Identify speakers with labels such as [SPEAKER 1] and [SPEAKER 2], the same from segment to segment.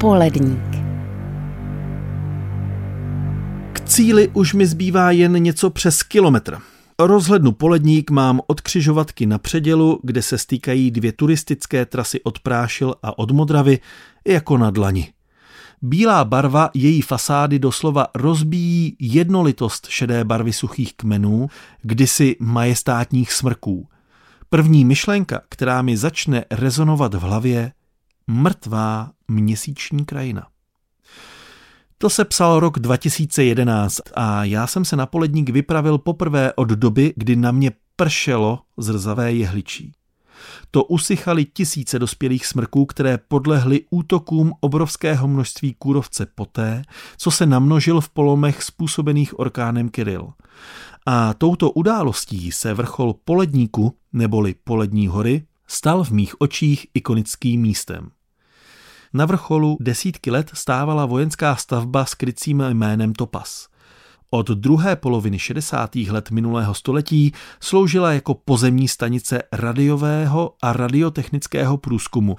[SPEAKER 1] Poledník.
[SPEAKER 2] K cíli už mi zbývá jen něco přes kilometr. Rozhlednu Poledník mám od křižovatky na předělu, kde se stýkají dvě turistické trasy od Prášil a od Modravy, jako na dlani. Bílá barva její fasády doslova rozbíjí jednolitost šedé barvy suchých kmenů, kdysi majestátních smrků. První myšlenka, která mi začne rezonovat v hlavě, mrtvá měsíční krajina. To se psal rok 2011 a já jsem se na poledník vypravil poprvé od doby, kdy na mě pršelo zrzavé jehličí. To usychaly tisíce dospělých smrků, které podlehly útokům obrovského množství kůrovce poté, co se namnožil v polomech způsobených orkánem Kiril. A touto událostí se vrchol Poledníku, neboli Polední hory, stal v mých očích ikonickým místem. Na vrcholu desítky let stávala vojenská stavba s krycím jménem Topas. Od druhé poloviny 60. let minulého století sloužila jako pozemní stanice radiového a radiotechnického průzkumu.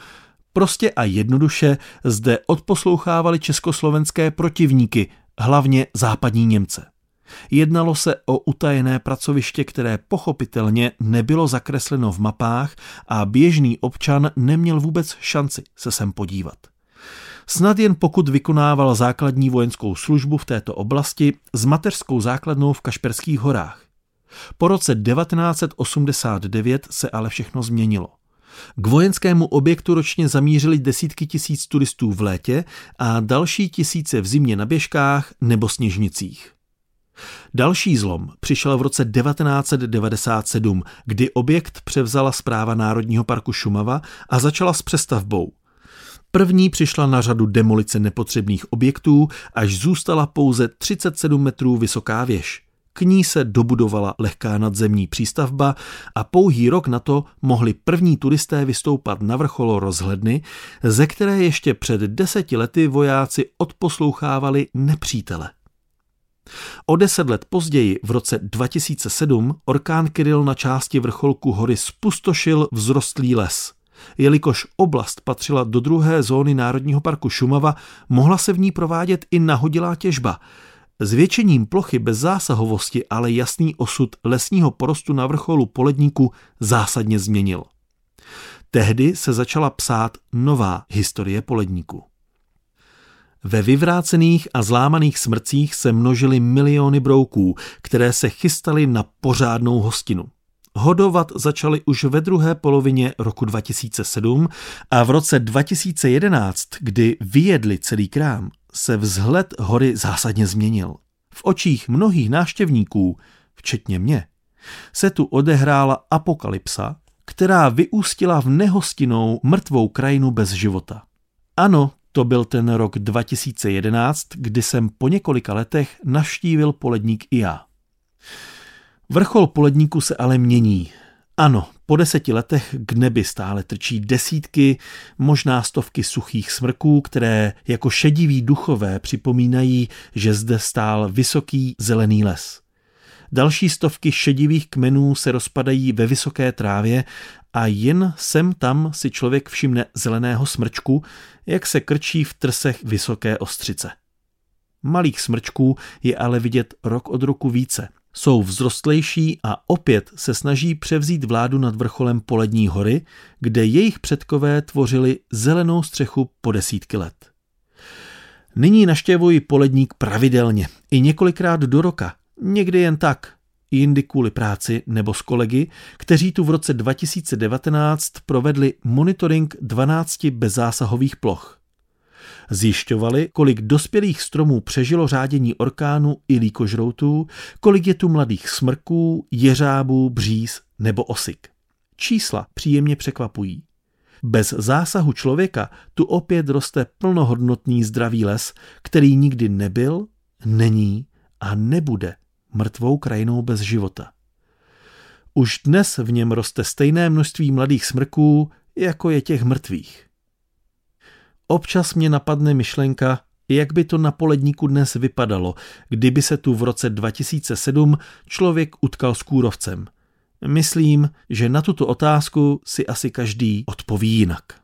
[SPEAKER 2] Prostě a jednoduše zde odposlouchávali československé protivníky, hlavně západní Němce. Jednalo se o utajené pracoviště, které pochopitelně nebylo zakresleno v mapách a běžný občan neměl vůbec šanci se sem podívat. Snad jen pokud vykonával základní vojenskou službu v této oblasti s mateřskou základnou v Kašperských horách. Po roce 1989 se ale všechno změnilo. K vojenskému objektu ročně zamířili desítky tisíc turistů v létě a další tisíce v zimě na běžkách nebo sněžnicích. Další zlom přišel v roce 1997, kdy objekt převzala zpráva Národního parku Šumava a začala s přestavbou. První přišla na řadu demolice nepotřebných objektů, až zůstala pouze 37 metrů vysoká věž. K ní se dobudovala lehká nadzemní přístavba a pouhý rok na to mohli první turisté vystoupat na vrcholo rozhledny, ze které ještě před deseti lety vojáci odposlouchávali nepřítele. O deset let později, v roce 2007, orkán Kiril na části vrcholku hory spustošil vzrostlý les. Jelikož oblast patřila do druhé zóny Národního parku Šumava, mohla se v ní provádět i nahodilá těžba. Zvětšením plochy bez zásahovosti ale jasný osud lesního porostu na vrcholu poledníku zásadně změnil. Tehdy se začala psát nová historie poledníku. Ve vyvrácených a zlámaných smrcích se množily miliony brouků, které se chystaly na pořádnou hostinu. Hodovat začali už ve druhé polovině roku 2007 a v roce 2011, kdy vyjedli celý krám, se vzhled hory zásadně změnil. V očích mnohých návštěvníků, včetně mě, se tu odehrála apokalypsa, která vyústila v nehostinou mrtvou krajinu bez života. Ano, to byl ten rok 2011, kdy jsem po několika letech navštívil poledník i já. Vrchol poledníku se ale mění. Ano, po deseti letech k nebi stále trčí desítky, možná stovky suchých smrků, které jako šediví duchové připomínají, že zde stál vysoký zelený les. Další stovky šedivých kmenů se rozpadají ve vysoké trávě a jen sem tam si člověk všimne zeleného smrčku, jak se krčí v trsech vysoké ostřice. Malých smrčků je ale vidět rok od roku více. Jsou vzrostlejší a opět se snaží převzít vládu nad vrcholem Polední hory, kde jejich předkové tvořili zelenou střechu po desítky let. Nyní naštěvuji Poledník pravidelně, i několikrát do roka, někdy jen tak, jindy kvůli práci nebo s kolegy, kteří tu v roce 2019 provedli monitoring 12 bezzásahových ploch. Zjišťovali, kolik dospělých stromů přežilo řádění orkánu i líkožroutů, kolik je tu mladých smrků, jeřábů, bříz nebo osik. Čísla příjemně překvapují. Bez zásahu člověka tu opět roste plnohodnotný zdravý les, který nikdy nebyl, není a nebude mrtvou krajinou bez života. Už dnes v něm roste stejné množství mladých smrků, jako je těch mrtvých. Občas mě napadne myšlenka, jak by to na poledníku dnes vypadalo, kdyby se tu v roce 2007 člověk utkal s kůrovcem. Myslím, že na tuto otázku si asi každý odpoví jinak.